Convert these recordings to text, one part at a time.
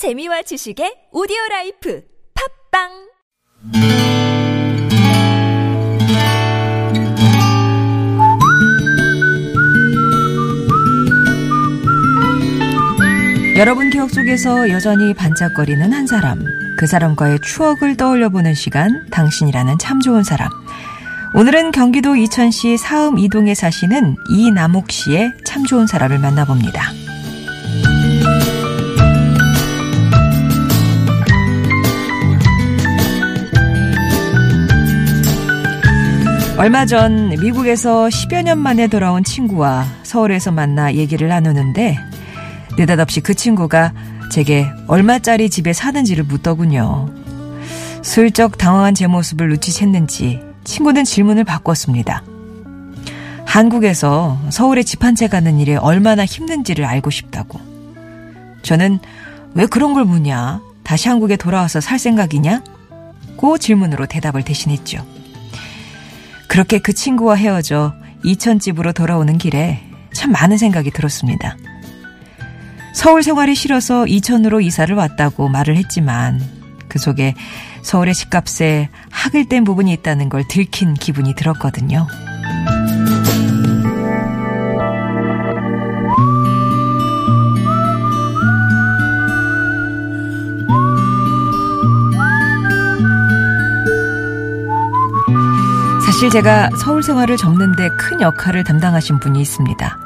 재미와 지식의 오디오 라이프 팟빵 여러분 기억 속에서 여전히 반짝거리는 한 사람. 그 사람과의 추억을 떠올려 보는 시간, 당신이라는 참 좋은 사람. 오늘은 경기도 이천시 사음 이동에 사시는 이남옥 씨의 참 좋은 사람을 만나봅니다. 얼마 전 미국에서 10여 년 만에 돌아온 친구와 서울에서 만나 얘기를 나누는데 느닷없이 그 친구가 제게 얼마짜리 집에 사는지를 묻더군요. 슬쩍 당황한 제 모습을 눈치챘는지 친구는 질문을 바꿨습니다. 한국에서 서울에 집 한 채 가는 일에 얼마나 힘든지를 알고 싶다고. 저는 왜 그런 걸 묻냐? 다시 한국에 돌아와서 살 생각이냐? 고 질문으로 대답을 대신했죠. 그렇게 그 친구와 헤어져 이천집으로 돌아오는 길에 참 많은 생각이 들었습니다. 서울 생활이 싫어서 이천으로 이사를 왔다고 말을 했지만 그 속에 서울의 집값에 학을 뗀 부분이 있다는 걸 들킨 기분이 들었거든요. 사실 제가 서울 생활을 접는데 큰 역할을 담당하신 분이 있습니다.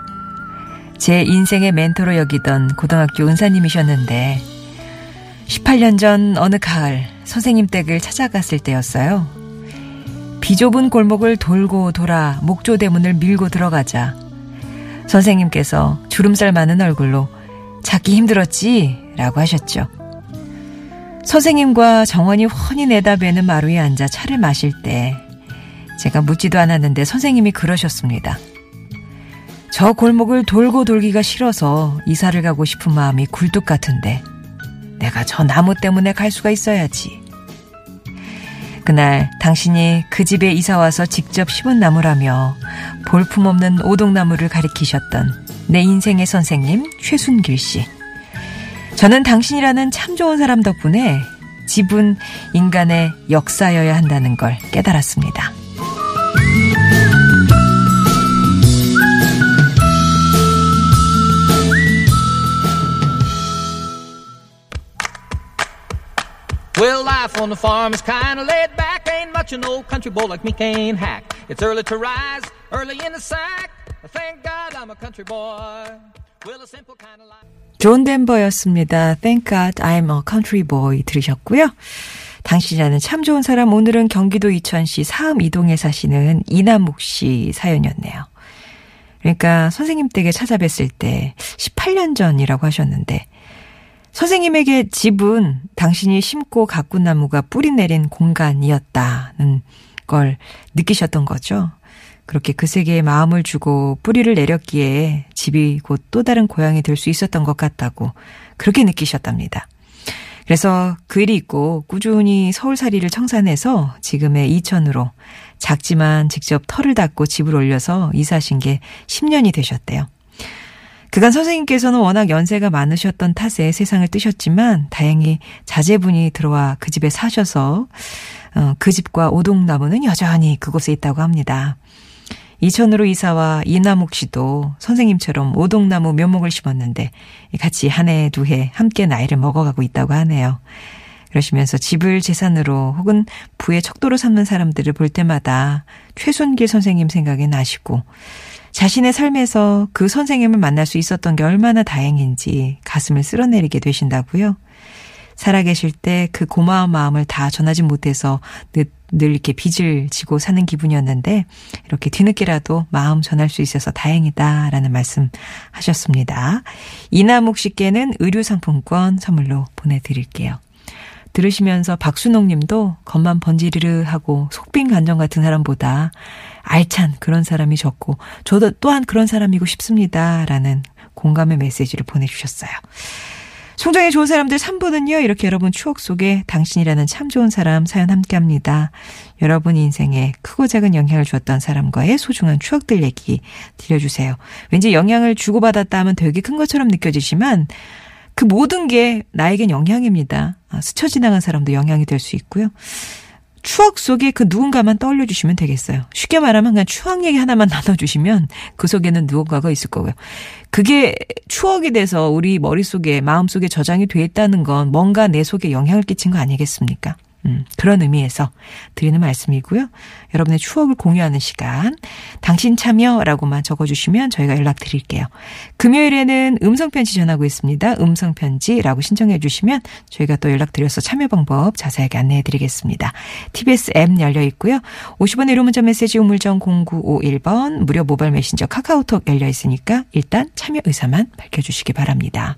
제 인생의 멘토로 여기던 고등학교 은사님이셨는데 18년 전 어느 가을 선생님 댁을 찾아갔을 때였어요. 비좁은 골목을 돌고 돌아 목조 대문을 밀고 들어가자 선생님께서 주름살 많은 얼굴로 찾기 힘들었지? 라고 하셨죠. 선생님과 정원이 훤히 내다뵈는 마루에 앉아 차를 마실 때 제가 묻지도 않았는데 선생님이 그러셨습니다. 저 골목을 돌고 돌기가 싫어서 이사를 가고 싶은 마음이 굴뚝 같은데 내가 저 나무 때문에 갈 수가 있어야지. 그날 당신이 그 집에 이사 와서 직접 심은 나무라며 볼품없는 오동나무를 가리키셨던 내 인생의 선생님 최순길 씨. 저는 당신이라는 참 좋은 사람 덕분에 집은 인간의 역사여야 한다는 걸 깨달았습니다. Well, life on the farm is kinda laid back. Ain't much an old country boy like me can't hack. It's early to rise, early in the sack. Thank God I'm a country boy. Well, a simple kind of life. 존 덴버였습니다. Thank God I'm a country boy 들으셨고요. 당신이라는 참 좋은 사람 오늘은 경기도 이천시 사음 이동에 사시는 이남욱 씨 사연이었네요. 그러니까 선생님 댁에 찾아뵀을 때 18년 전이라고 하셨는데 선생님에게 집은 당신이 심고 가꾼 나무가 뿌리 내린 공간이었다는 걸 느끼셨던 거죠. 그렇게 그 세계에 마음을 주고 뿌리를 내렸기에 집이 곧 또 다른 고향이 될 수 있었던 것 같다고 그렇게 느끼셨답니다. 그래서 그 일이 있고 꾸준히 서울살이를 청산해서 지금의 이천으로 작지만 직접 털을 닦고 집을 올려서 이사하신 게 10년이 되셨대요. 그간 선생님께서는 워낙 연세가 많으셨던 탓에 세상을 뜨셨지만 다행히 자제분이 들어와 그 집에 사셔서 어, 그 집과 오동나무는 여전히 그곳에 있다고 합니다. 이천으로 이사와 이남욱 씨도 선생님처럼 오동나무 묘목을 심었는데 같이 한 해, 두 해 함께 나이를 먹어가고 있다고 하네요. 그러시면서 집을 재산으로 혹은 부의 척도로 삼는 사람들을 볼 때마다 최순길 선생님 생각이 나시고 자신의 삶에서 그 선생님을 만날 수 있었던 게 얼마나 다행인지 가슴을 쓸어내리게 되신다고요. 살아계실 때 그 고마운 마음을 다 전하지 못해서 늘, 늘 이렇게 빚을 지고 사는 기분이었는데 이렇게 뒤늦게라도 마음 전할 수 있어서 다행이다라는 말씀 하셨습니다. 이남욱 씨께는 의류상품권 선물로 보내드릴게요. 들으시면서 박순옥 님도 겉만 번지르르 하고 속빈 감정 같은 사람보다 알찬 그런 사람이 좋고 저도 또한 그런 사람이고 싶습니다. 라는 공감의 메시지를 보내주셨어요. 송정의 좋은 사람들 3부는요, 이렇게 여러분 추억 속에 당신이라는 참 좋은 사람 사연 함께 합니다. 여러분 인생에 크고 작은 영향을 주었던 사람과의 소중한 추억들 얘기 들려주세요. 왠지 영향을 주고받았다 하면 되게 큰 것처럼 느껴지지만, 그 모든 게 나에겐 영향입니다. 아, 스쳐 지나간 사람도 영향이 될 수 있고요. 추억 속에 그 누군가만 떠올려 주시면 되겠어요. 쉽게 말하면 그냥 추억 얘기 하나만 나눠주시면 그 속에는 누군가가 있을 거고요. 그게 추억이 돼서 우리 머릿속에, 마음속에 저장이 돼 있다는 건 뭔가 내 속에 영향을 끼친 거 아니겠습니까? 음, 그런 의미에서 드리는 말씀이고요. 여러분의 추억을 공유하는 시간, 당신 참여라고만 적어주시면 저희가 연락드릴게요. 금요일에는 음성편지 전하고 있습니다. 음성편지라고 신청해 주시면 저희가 또 연락드려서 참여 방법 자세하게 안내해 드리겠습니다. TBS 앱 열려 있고요. 50원의 1호 문자 메시지 우물정 0951번 무료 모바일 메신저 카카오톡 열려 있으니까 일단 참여 의사만 밝혀주시기 바랍니다.